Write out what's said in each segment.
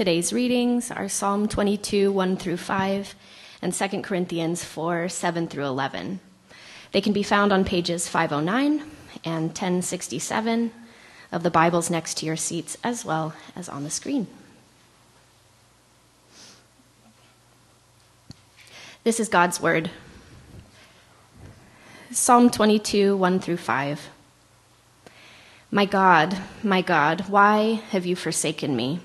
Today's readings are Psalm 22, 1 through 5, and 2 Corinthians 4, 7 through 11. They can be found on pages 509 and 1067 of the Bibles next to your seats, as well as on the screen. This is God's Word. Psalm 22, 1 through 5. My God, my God, why have you forsaken me?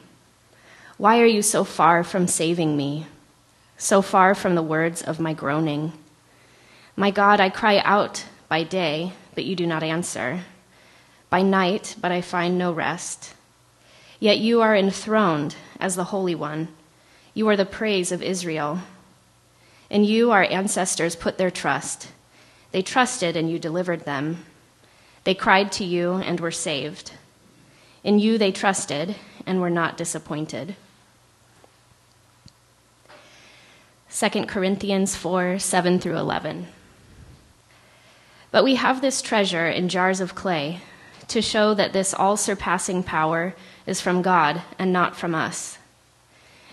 Why are you so far from saving me, so far from the words of my groaning? My God, I cry out by day, but you do not answer, by night, but I find no rest. Yet you are enthroned as the Holy One. You are the praise of Israel. In you, our ancestors put their trust. They trusted, and you delivered them. They cried to you and were saved. In you, they trusted and were not disappointed. 2 Corinthians 4 7 through 11. But we have this treasure in jars of clay to show that this all surpassing power is from God and not from us.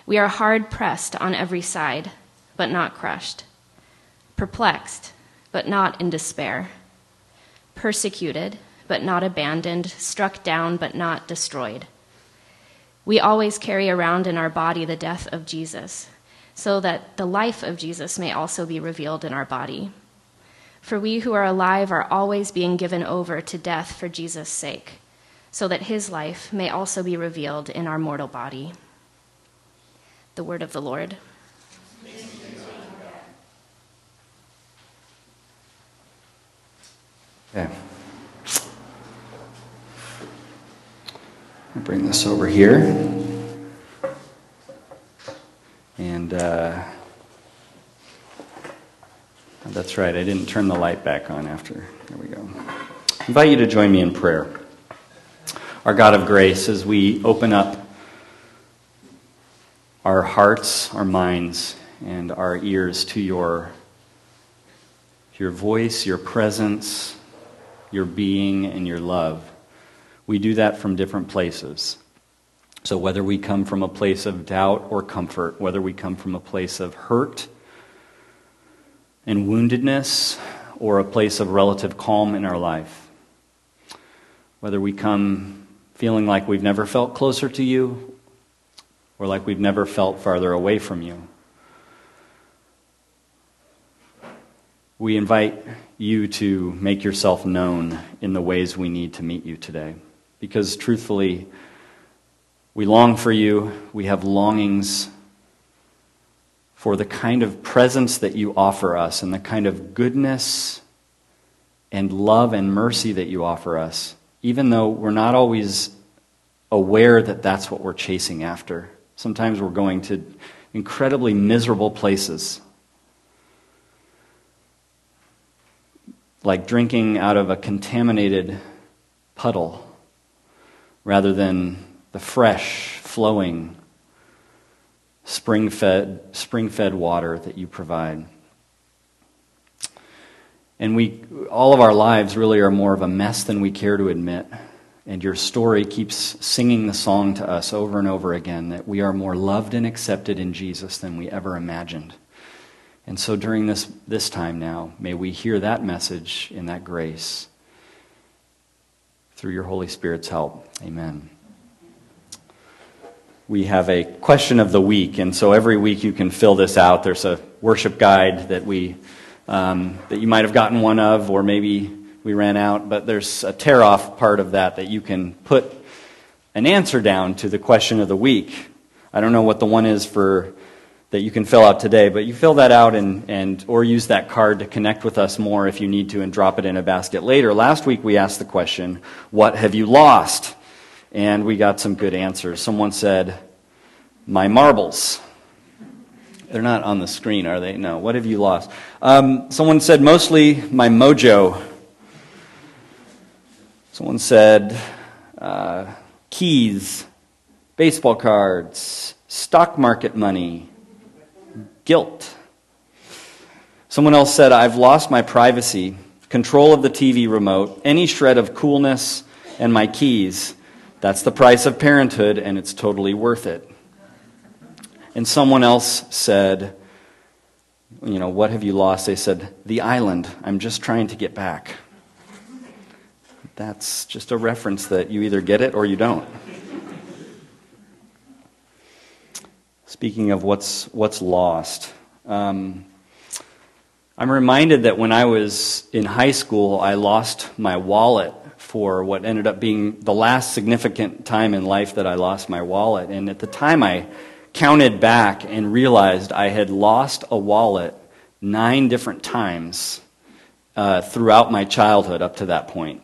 We are hard pressed on every side, but not crushed, perplexed, but not in despair, persecuted, but not abandoned, struck down, but not destroyed. We always carry around in our body the death of Jesus so that the life of Jesus may also be revealed in our body. For we who are alive are always being given over to death for Jesus' sake, so that his life may also be revealed in our mortal body. The word of the Lord. Okay. I'll bring this over here. And uh, that's right, I didn't turn the light back on after. There we go. I invite you to join me in prayer. Our God of grace, as we open up our hearts, our minds, and our ears to your, your voice, your presence, your being, and your love, we do that from different places. So, whether we come from a place of doubt or comfort, whether we come from a place of hurt and woundedness or a place of relative calm in our life, whether we come feeling like we've never felt closer to you or like we've never felt farther away from you, we invite you to make yourself known in the ways we need to meet you today. Because truthfully, we long for you. We have longings for the kind of presence that you offer us and the kind of goodness and love and mercy that you offer us, even though we're not always aware that that's what we're chasing after. Sometimes we're going to incredibly miserable places. Like drinking out of a contaminated puddle rather than the fresh, flowing, spring fed, spring fed water that you provide. And we, all of our lives really are more of a mess than we care to admit. And your story keeps singing the song to us over and over again that we are more loved and accepted in Jesus than we ever imagined. And so during this, this time now, may we hear that message in that grace through your Holy Spirit's help. Amen we have a question of the week, and so every week you can fill this out. There's a worship guide that we um, that you might have gotten one of, or maybe we ran out. But there's a tear off part of that that you can put an answer down to the question of the week. I don't know what the one is for that you can fill out today, but you fill that out and, and or use that card to connect with us more if you need to and drop it in a basket later. Last week we asked the question, what have you lost? and we got some good answers. Someone said, My marbles. They're not on the screen, are they? No. What have you lost? Um, someone said, Mostly my mojo. Someone said, uh, Keys, baseball cards, stock market money, guilt. Someone else said, I've lost my privacy, control of the TV remote, any shred of coolness, and my keys. That's the price of parenthood, and it's totally worth it. And someone else said, You know, what have you lost? They said, The island. I'm just trying to get back. That's just a reference that you either get it or you don't. Speaking of what's, what's lost, um, I'm reminded that when I was in high school, I lost my wallet for what ended up being the last significant time in life that I lost my wallet. And at the time, I counted back and realized I had lost a wallet nine different times uh, throughout my childhood up to that point.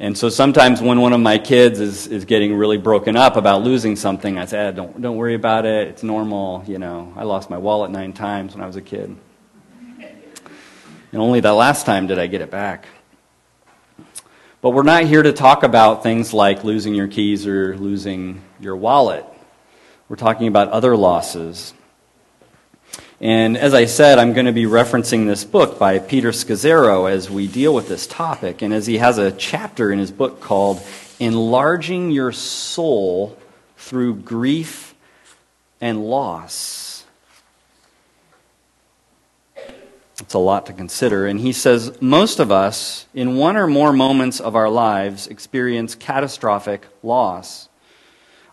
And so sometimes when one of my kids is, is getting really broken up about losing something, I say, ah, don't, don't worry about it. It's normal. You know, I lost my wallet nine times when I was a kid. And only that last time did I get it back. But we're not here to talk about things like losing your keys or losing your wallet. We're talking about other losses. And as I said, I'm going to be referencing this book by Peter Scazzero as we deal with this topic, and as he has a chapter in his book called Enlarging Your Soul Through Grief and Loss. It's a lot to consider. And he says most of us, in one or more moments of our lives, experience catastrophic loss.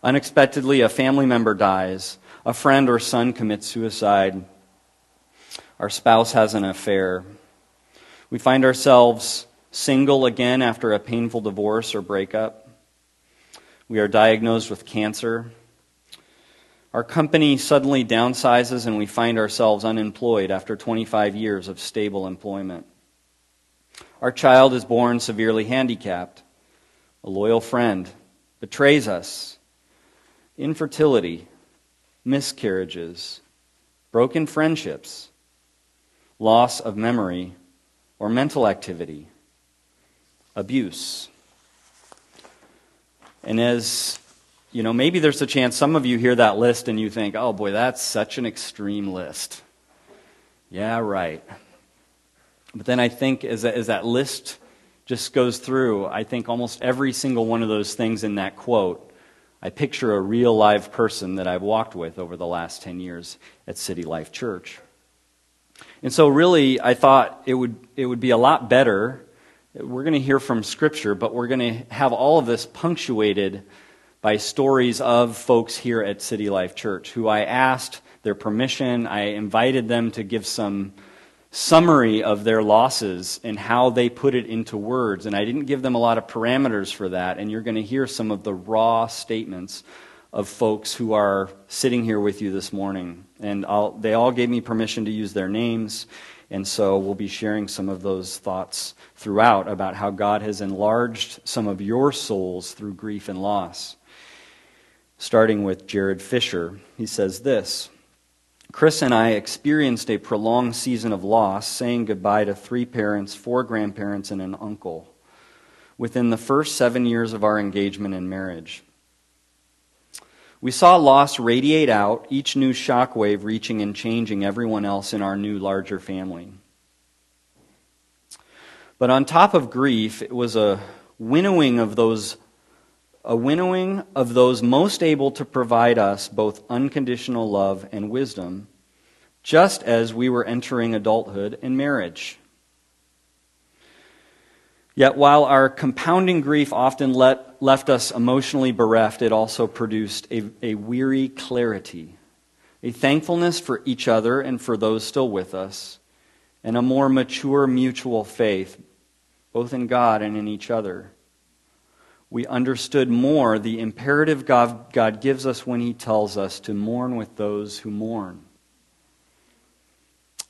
Unexpectedly, a family member dies, a friend or son commits suicide, our spouse has an affair. We find ourselves single again after a painful divorce or breakup. We are diagnosed with cancer. Our company suddenly downsizes and we find ourselves unemployed after 25 years of stable employment. Our child is born severely handicapped. A loyal friend betrays us. Infertility, miscarriages, broken friendships, loss of memory, or mental activity, abuse. And as you know, maybe there's a chance some of you hear that list and you think, oh boy, that's such an extreme list. Yeah, right. But then I think as that, as that list just goes through, I think almost every single one of those things in that quote, I picture a real live person that I've walked with over the last 10 years at City Life Church. And so, really, I thought it would, it would be a lot better. We're going to hear from Scripture, but we're going to have all of this punctuated by stories of folks here at City Life Church who I asked their permission. I invited them to give some summary of their losses and how they put it into words. And I didn't give them a lot of parameters for that. And you're going to hear some of the raw statements of folks who are sitting here with you this morning. And I'll, they all gave me permission to use their names. And so we'll be sharing some of those thoughts throughout about how God has enlarged some of your souls through grief and loss. Starting with Jared Fisher, he says this Chris and I experienced a prolonged season of loss, saying goodbye to three parents, four grandparents, and an uncle within the first seven years of our engagement and marriage. We saw loss radiate out, each new shockwave reaching and changing everyone else in our new larger family. But on top of grief, it was a winnowing of those a winnowing of those most able to provide us both unconditional love and wisdom, just as we were entering adulthood and marriage. Yet, while our compounding grief often let, left us emotionally bereft, it also produced a, a weary clarity, a thankfulness for each other and for those still with us, and a more mature mutual faith, both in God and in each other. We understood more the imperative God, God gives us when He tells us to mourn with those who mourn.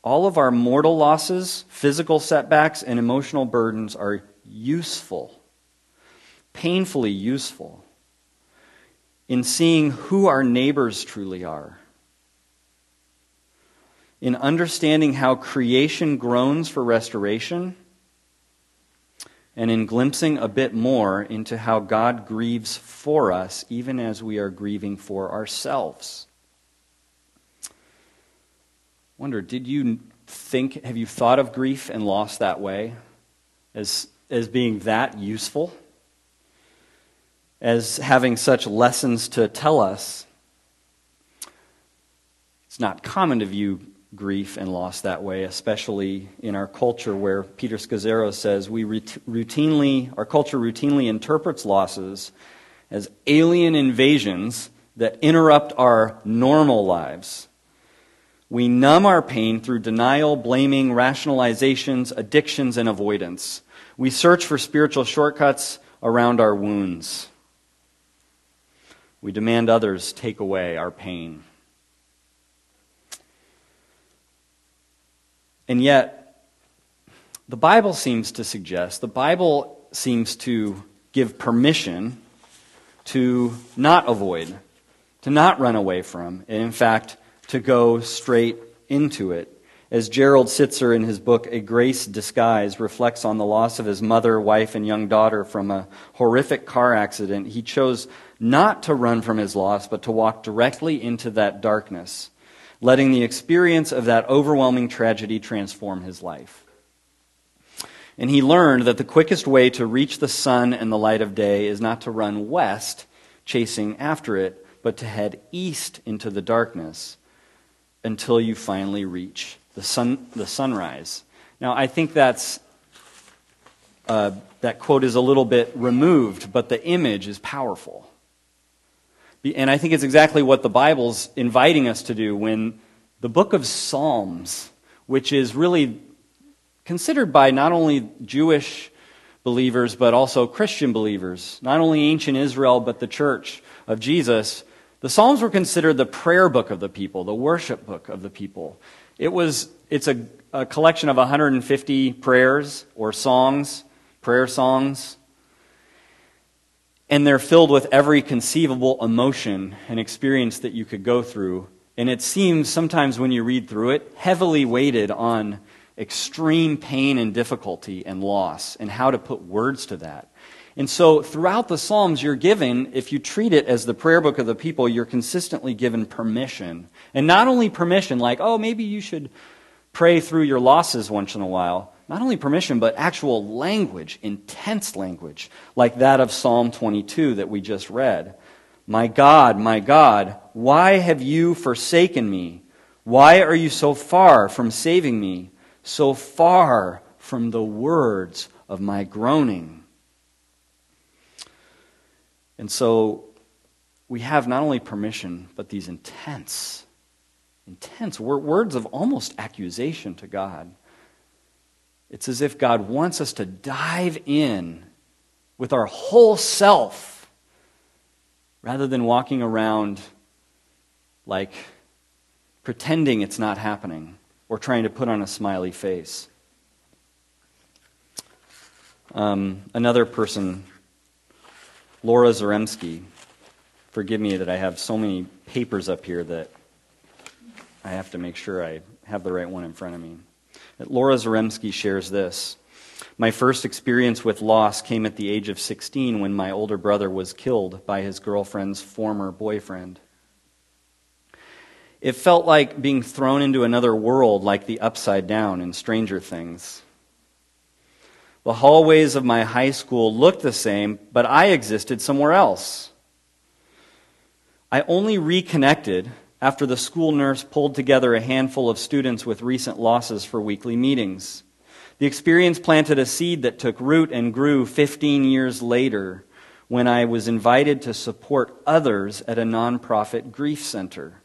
All of our mortal losses, physical setbacks, and emotional burdens are useful, painfully useful, in seeing who our neighbors truly are, in understanding how creation groans for restoration, and in glimpsing a bit more into how God grieves for us, even as we are grieving for ourselves. Wonder, did you think, have you thought of grief and loss that way? As as being that useful, as having such lessons to tell us. It's not common to view grief and loss that way, especially in our culture where Peter Scazzero says we routinely, our culture routinely interprets losses as alien invasions that interrupt our normal lives. We numb our pain through denial, blaming, rationalizations, addictions, and avoidance. We search for spiritual shortcuts around our wounds. We demand others take away our pain. And yet, the Bible seems to suggest, the Bible seems to give permission to not avoid, to not run away from, and in fact, to go straight into it. As Gerald Sittser in his book, A Grace Disguise reflects on the loss of his mother, wife, and young daughter from a horrific car accident, he chose not to run from his loss, but to walk directly into that darkness letting the experience of that overwhelming tragedy transform his life. And he learned that the quickest way to reach the sun and the light of day is not to run west, chasing after it, but to head east into the darkness until you finally reach the, sun, the sunrise. Now, I think that's, uh, that quote is a little bit removed, but the image is powerful. And I think it's exactly what the Bible's inviting us to do when the book of Psalms, which is really considered by not only Jewish believers, but also Christian believers, not only ancient Israel, but the church of Jesus, the Psalms were considered the prayer book of the people, the worship book of the people. It was, it's a, a collection of 150 prayers or songs, prayer songs and they're filled with every conceivable emotion and experience that you could go through. And it seems sometimes when you read through it, heavily weighted on extreme pain and difficulty and loss and how to put words to that. And so throughout the Psalms, you're given, if you treat it as the prayer book of the people, you're consistently given permission. And not only permission, like, oh, maybe you should pray through your losses once in a while, not only permission, but actual language, intense language, like that of Psalm 22 that we just read. My God, my God, why have you forsaken me? Why are you so far from saving me, so far from the words of my groaning? And so we have not only permission, but these intense, intense words of almost accusation to God. It's as if God wants us to dive in with our whole self rather than walking around like pretending it's not happening or trying to put on a smiley face. Um, another person, Laura Zaremski, forgive me that I have so many papers up here that I have to make sure I have the right one in front of me. Laura Zaremski shares this. My first experience with loss came at the age of 16 when my older brother was killed by his girlfriend's former boyfriend. It felt like being thrown into another world, like the upside down in Stranger Things. The hallways of my high school looked the same, but I existed somewhere else. I only reconnected after the school nurse pulled together a handful of students with recent losses for weekly meetings. The experience planted a seed that took root and grew 15 years later when I was invited to support others at a nonprofit grief center.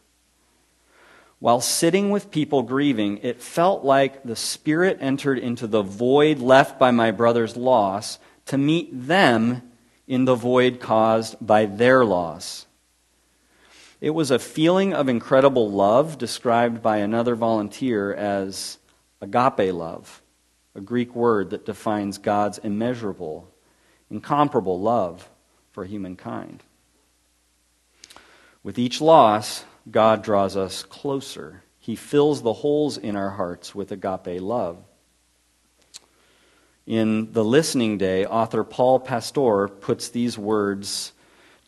While sitting with people grieving, it felt like the Spirit entered into the void left by my brother's loss to meet them in the void caused by their loss. It was a feeling of incredible love described by another volunteer as agape love, a Greek word that defines God's immeasurable, incomparable love for humankind. With each loss, God draws us closer. He fills the holes in our hearts with agape love. In The Listening Day, author Paul Pastor puts these words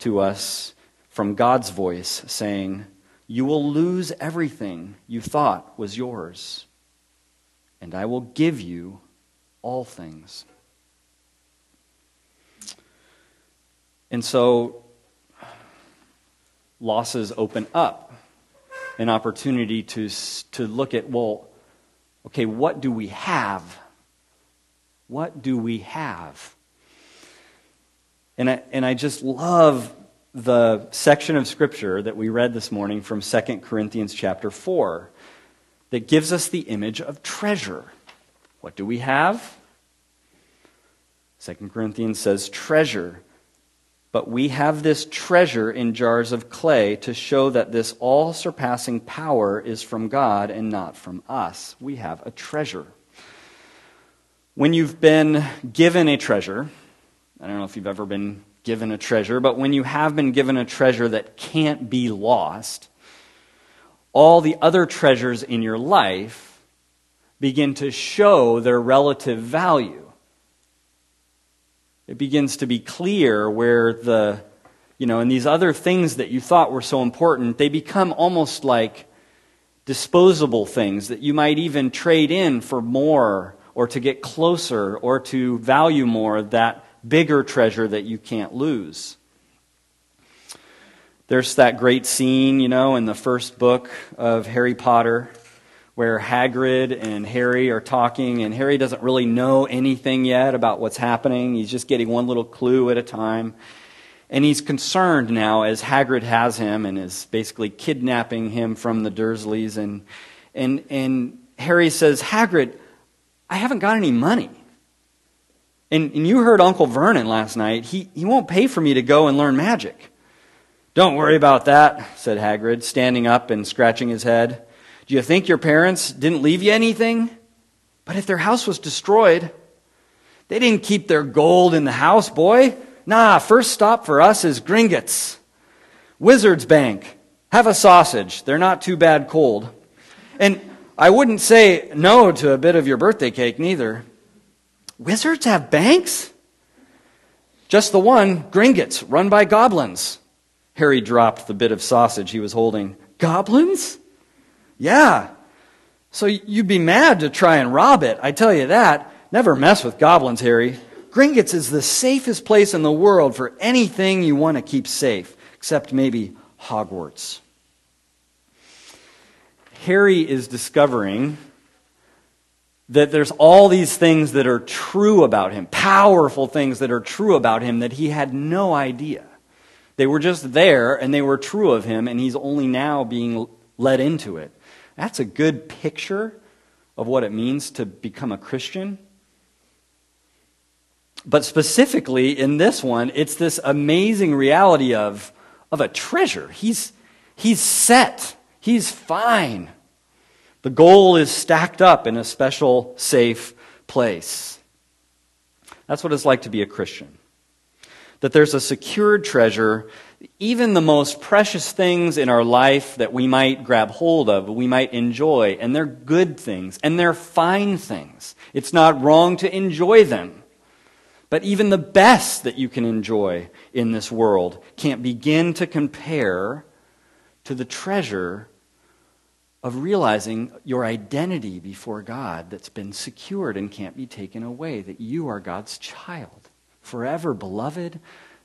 to us from God's voice saying, You will lose everything you thought was yours, and I will give you all things. And so, losses open up an opportunity to, to look at, well, okay, what do we have? What do we have? And I, and I just love the section of Scripture that we read this morning from 2 Corinthians chapter 4 that gives us the image of treasure. What do we have? 2 Corinthians says treasure. But we have this treasure in jars of clay to show that this all surpassing power is from God and not from us. We have a treasure. When you've been given a treasure, I don't know if you've ever been given a treasure, but when you have been given a treasure that can't be lost, all the other treasures in your life begin to show their relative value. It begins to be clear where the, you know, and these other things that you thought were so important, they become almost like disposable things that you might even trade in for more or to get closer or to value more that bigger treasure that you can't lose. There's that great scene, you know, in the first book of Harry Potter where Hagrid and Harry are talking, and Harry doesn't really know anything yet about what's happening. He's just getting one little clue at a time. And he's concerned now as Hagrid has him and is basically kidnapping him from the Dursleys. And, and, and Harry says, Hagrid, I haven't got any money. And, and you heard Uncle Vernon last night. He, he won't pay for me to go and learn magic. Don't worry about that, said Hagrid, standing up and scratching his head. Do you think your parents didn't leave you anything? But if their house was destroyed, they didn't keep their gold in the house, boy. Nah, first stop for us is Gringotts. Wizard's Bank. Have a sausage. They're not too bad cold. And I wouldn't say no to a bit of your birthday cake, neither. Wizards have banks? Just the one, Gringotts, run by goblins. Harry dropped the bit of sausage he was holding. Goblins? Yeah. So you'd be mad to try and rob it. I tell you that. Never mess with goblins, Harry. Gringotts is the safest place in the world for anything you want to keep safe, except maybe Hogwarts. Harry is discovering that there's all these things that are true about him, powerful things that are true about him that he had no idea. They were just there and they were true of him, and he's only now being led into it. That's a good picture of what it means to become a Christian. But specifically in this one, it's this amazing reality of, of a treasure. He's, he's set, he's fine. The goal is stacked up in a special, safe place. That's what it's like to be a Christian. That there's a secured treasure even the most precious things in our life that we might grab hold of, we might enjoy, and they're good things, and they're fine things. It's not wrong to enjoy them. But even the best that you can enjoy in this world can't begin to compare to the treasure of realizing your identity before God that's been secured and can't be taken away, that you are God's child, forever beloved,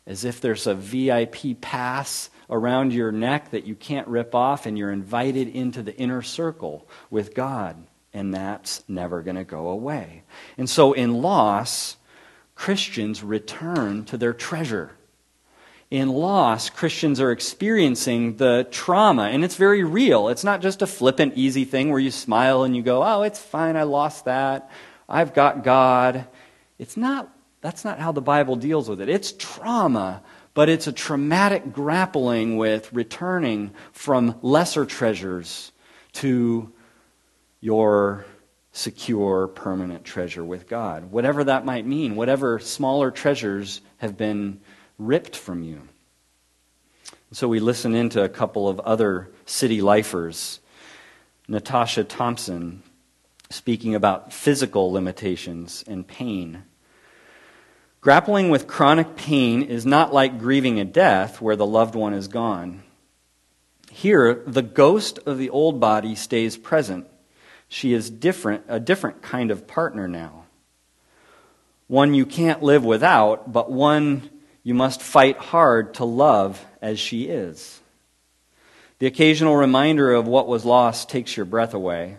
as if there's a VIP pass around your neck that you can't rip off, and you're invited into the inner circle with God. And that's never going to go away. And so in loss, Christians return to their treasure. In loss, Christians are experiencing the trauma, and it's very real. It's not just a flippant, easy thing where you smile and you go, oh, it's fine, I lost that. I've got God. It's not that's not how the Bible deals with it. It's trauma, but it's a traumatic grappling with returning from lesser treasures to your secure, permanent treasure with God. Whatever that might mean, whatever smaller treasures have been ripped from you. So we listen into a couple of other city lifers. Natasha Thompson speaking about physical limitations and pain. Grappling with chronic pain is not like grieving a death where the loved one is gone. Here, the ghost of the old body stays present. She is different, a different kind of partner now. One you can't live without, but one you must fight hard to love as she is. The occasional reminder of what was lost takes your breath away.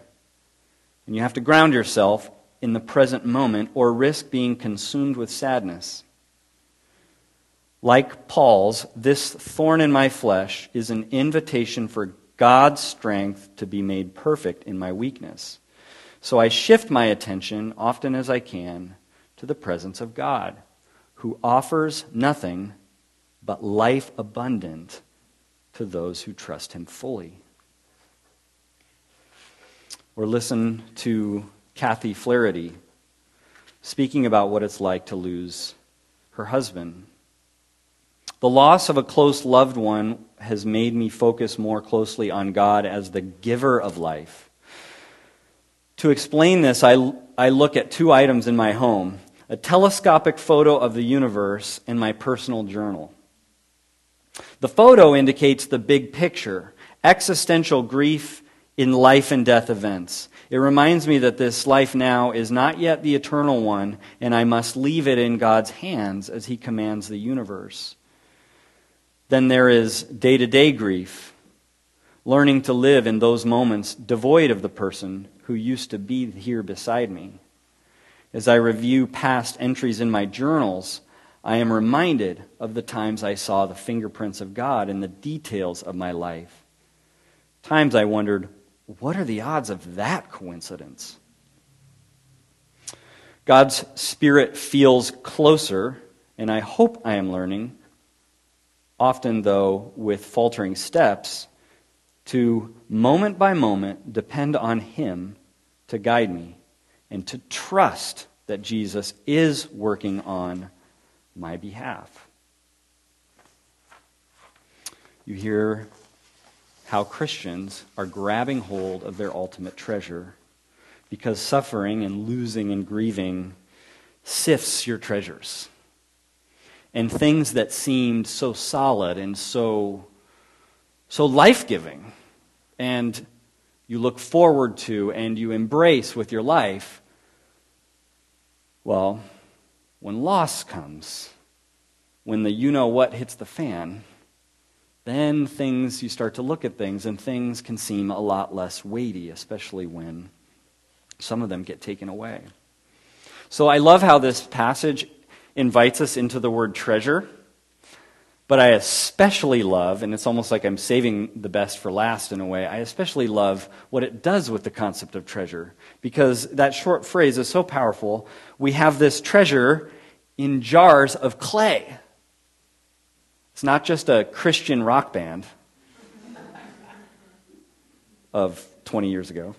And you have to ground yourself in the present moment or risk being consumed with sadness. Like Paul's, this thorn in my flesh is an invitation for God's strength to be made perfect in my weakness. So I shift my attention, often as I can, to the presence of God, who offers nothing but life abundant to those who trust him fully. Or listen to Kathy Flaherty speaking about what it's like to lose her husband. The loss of a close loved one has made me focus more closely on God as the giver of life. To explain this, I, I look at two items in my home a telescopic photo of the universe in my personal journal. The photo indicates the big picture, existential grief in life and death events. It reminds me that this life now is not yet the eternal one, and I must leave it in God's hands as He commands the universe. Then there is day to day grief, learning to live in those moments devoid of the person who used to be here beside me. As I review past entries in my journals, I am reminded of the times I saw the fingerprints of God in the details of my life. Times I wondered, what are the odds of that coincidence? God's Spirit feels closer, and I hope I am learning, often though with faltering steps, to moment by moment depend on Him to guide me and to trust that Jesus is working on my behalf. You hear how Christians are grabbing hold of their ultimate treasure because suffering and losing and grieving sifts your treasures. And things that seemed so solid and so, so life giving and you look forward to and you embrace with your life, well, when loss comes, when the you know what hits the fan, then things, you start to look at things, and things can seem a lot less weighty, especially when some of them get taken away. So I love how this passage invites us into the word treasure. But I especially love, and it's almost like I'm saving the best for last in a way, I especially love what it does with the concept of treasure. Because that short phrase is so powerful. We have this treasure in jars of clay. It's not just a Christian rock band of 20 years ago.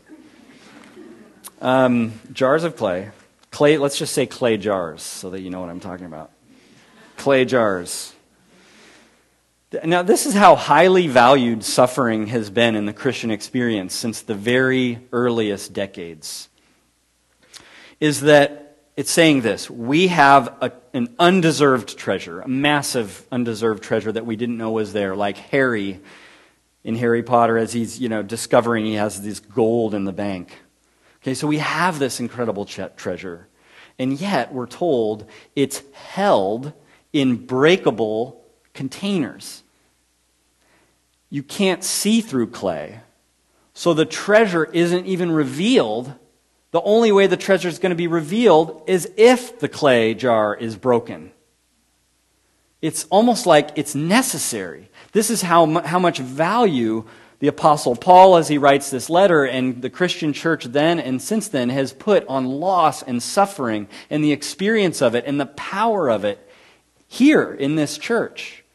Um, jars of clay. Clay, let's just say clay jars so that you know what I'm talking about. Clay jars. Now, this is how highly valued suffering has been in the Christian experience since the very earliest decades. Is that it's saying this we have a, an undeserved treasure, a massive undeserved treasure that we didn't know was there, like Harry in Harry Potter as he's you know discovering he has this gold in the bank. Okay, so we have this incredible treasure, and yet we're told it's held in breakable containers. You can't see through clay, so the treasure isn't even revealed the only way the treasure is going to be revealed is if the clay jar is broken. It's almost like it's necessary. This is how, how much value the Apostle Paul, as he writes this letter, and the Christian church then and since then has put on loss and suffering and the experience of it and the power of it here in this church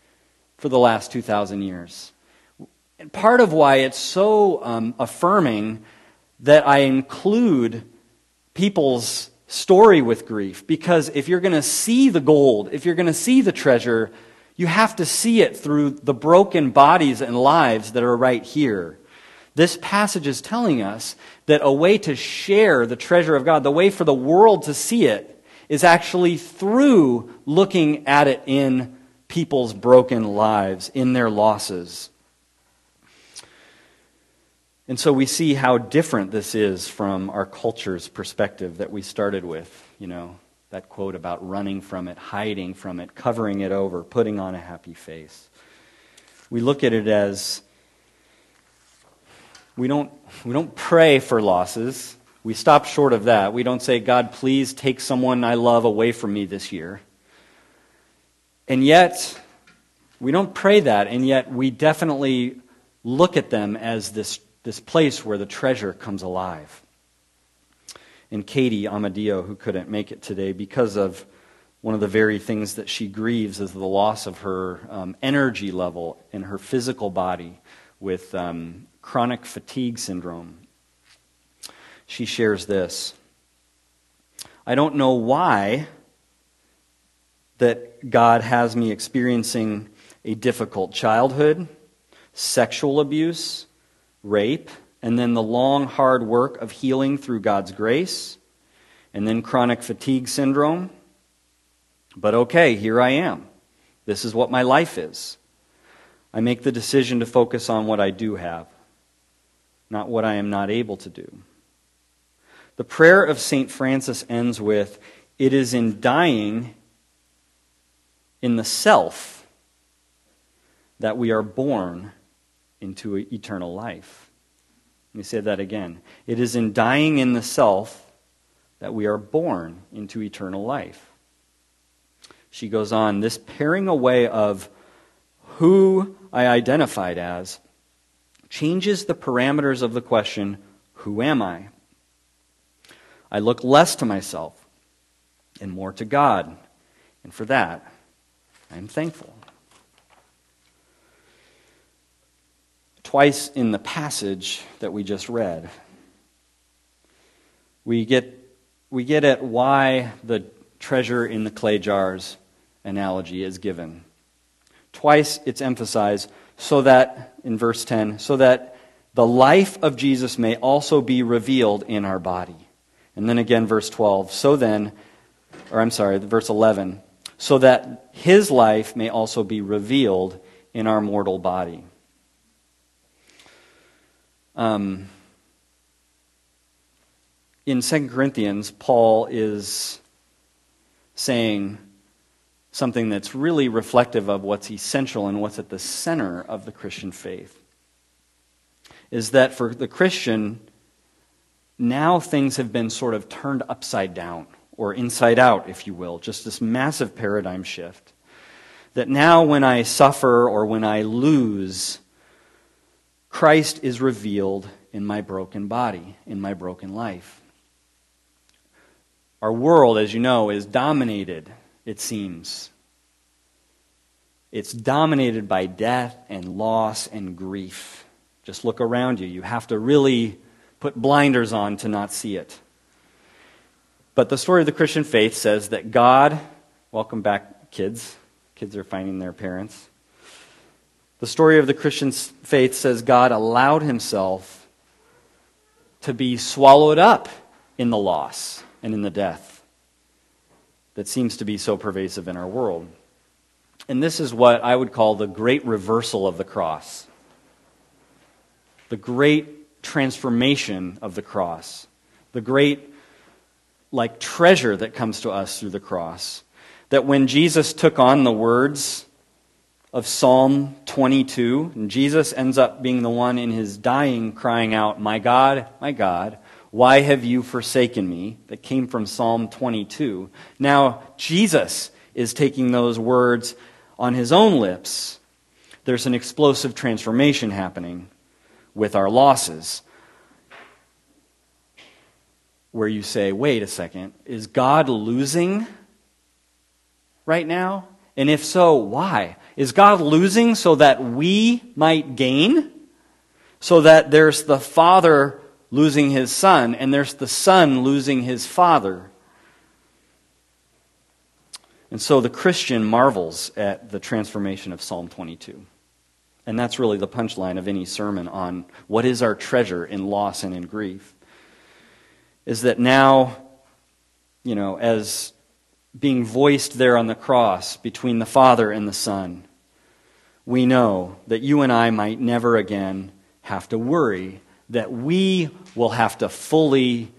for the last 2,000 years. And part of why it's so um, affirming that I include people's story with grief because if you're going to see the gold, if you're going to see the treasure, you have to see it through the broken bodies and lives that are right here. This passage is telling us that a way to share the treasure of God, the way for the world to see it, is actually through looking at it in people's broken lives, in their losses. And so we see how different this is from our culture's perspective that we started with. You know, that quote about running from it, hiding from it, covering it over, putting on a happy face. We look at it as we don't, we don't pray for losses. We stop short of that. We don't say, God, please take someone I love away from me this year. And yet, we don't pray that, and yet we definitely look at them as this, this place where the treasure comes alive. And Katie Amadeo, who couldn't make it today because of one of the very things that she grieves is the loss of her um, energy level in her physical body with um, chronic fatigue syndrome. She shares this I don't know why that God has me experiencing a difficult childhood, sexual abuse, rape, and then the long, hard work of healing through God's grace, and then chronic fatigue syndrome. But okay, here I am. This is what my life is. I make the decision to focus on what I do have, not what I am not able to do. The prayer of St. Francis ends with It is in dying in the self that we are born into eternal life. Let me say that again. It is in dying in the self that we are born into eternal life. She goes on, this paring away of who I identified as changes the parameters of the question, Who am I? I look less to myself and more to God. And for that, I am thankful. Twice in the passage that we just read, we get, we get at why the treasure in the clay jars analogy is given. Twice it's emphasized so that, in verse 10, so that the life of Jesus may also be revealed in our body. And then again, verse 12, so then, or I'm sorry, verse 11, so that his life may also be revealed in our mortal body. Um, in 2 Corinthians, Paul is saying something that's really reflective of what's essential and what's at the center of the Christian faith. Is that for the Christian, now things have been sort of turned upside down, or inside out, if you will, just this massive paradigm shift. That now when I suffer or when I lose, Christ is revealed in my broken body, in my broken life. Our world, as you know, is dominated it seems. It's dominated by death and loss and grief. Just look around you. You have to really put blinders on to not see it. But the story of the Christian faith says that God, welcome back, kids. Kids are finding their parents. The story of the Christian faith says God allowed himself to be swallowed up in the loss and in the death that seems to be so pervasive in our world. And this is what I would call the great reversal of the cross. The great transformation of the cross. The great like treasure that comes to us through the cross. That when Jesus took on the words of Psalm 22, and Jesus ends up being the one in his dying crying out, My God, my God, why have you forsaken me? That came from Psalm 22. Now, Jesus is taking those words on his own lips. There's an explosive transformation happening with our losses. Where you say, wait a second, is God losing right now? And if so, why? Is God losing so that we might gain? So that there's the Father losing his son, and there's the son losing his father. And so the Christian marvels at the transformation of Psalm 22. And that's really the punchline of any sermon on what is our treasure in loss and in grief. Is that now, you know, as being voiced there on the cross between the Father and the Son, we know that you and I might never again have to worry that we will have to fully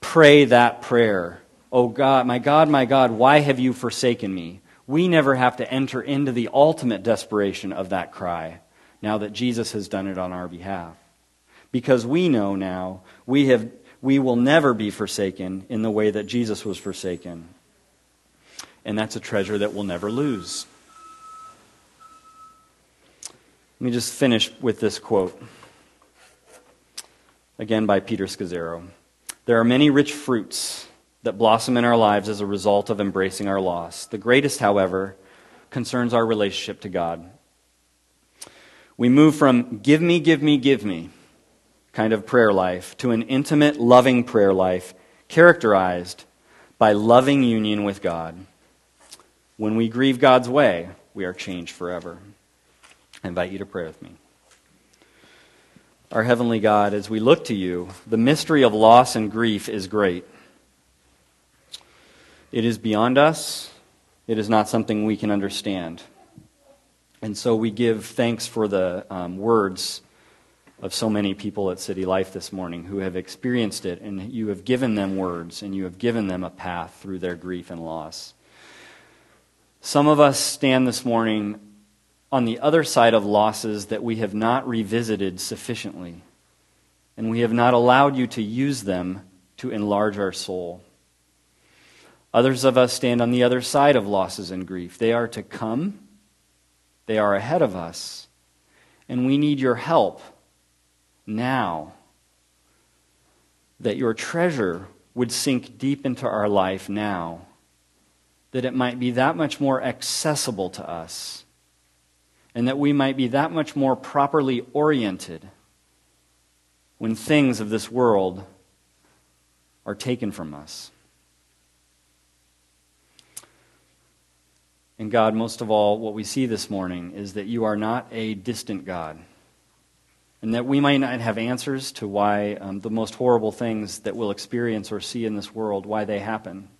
pray that prayer. Oh God, my God, my God, why have you forsaken me? We never have to enter into the ultimate desperation of that cry now that Jesus has done it on our behalf. because we know now we, have, we will never be forsaken in the way that Jesus was forsaken. And that's a treasure that we'll never lose. Let me just finish with this quote, again by Peter Scazzero. There are many rich fruits that blossom in our lives as a result of embracing our loss. The greatest, however, concerns our relationship to God. We move from give me, give me, give me kind of prayer life to an intimate, loving prayer life characterized by loving union with God. When we grieve God's way, we are changed forever. I invite you to pray with me. Our Heavenly God, as we look to you, the mystery of loss and grief is great. It is beyond us, it is not something we can understand. And so we give thanks for the um, words of so many people at City Life this morning who have experienced it, and you have given them words, and you have given them a path through their grief and loss. Some of us stand this morning on the other side of losses that we have not revisited sufficiently, and we have not allowed you to use them to enlarge our soul. Others of us stand on the other side of losses and grief. They are to come, they are ahead of us, and we need your help now. That your treasure would sink deep into our life now, that it might be that much more accessible to us, and that we might be that much more properly oriented when things of this world are taken from us. And God, most of all, what we see this morning is that you are not a distant God. And that we might not have answers to why um, the most horrible things that we'll experience or see in this world, why they happen.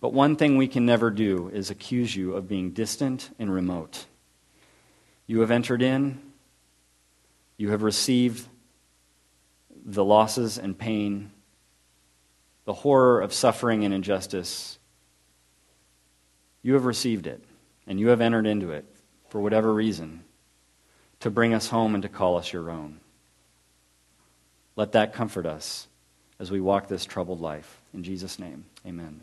But one thing we can never do is accuse you of being distant and remote. You have entered in, you have received the losses and pain, the horror of suffering and injustice you have received it, and you have entered into it for whatever reason to bring us home and to call us your own. Let that comfort us as we walk this troubled life. In Jesus' name, amen.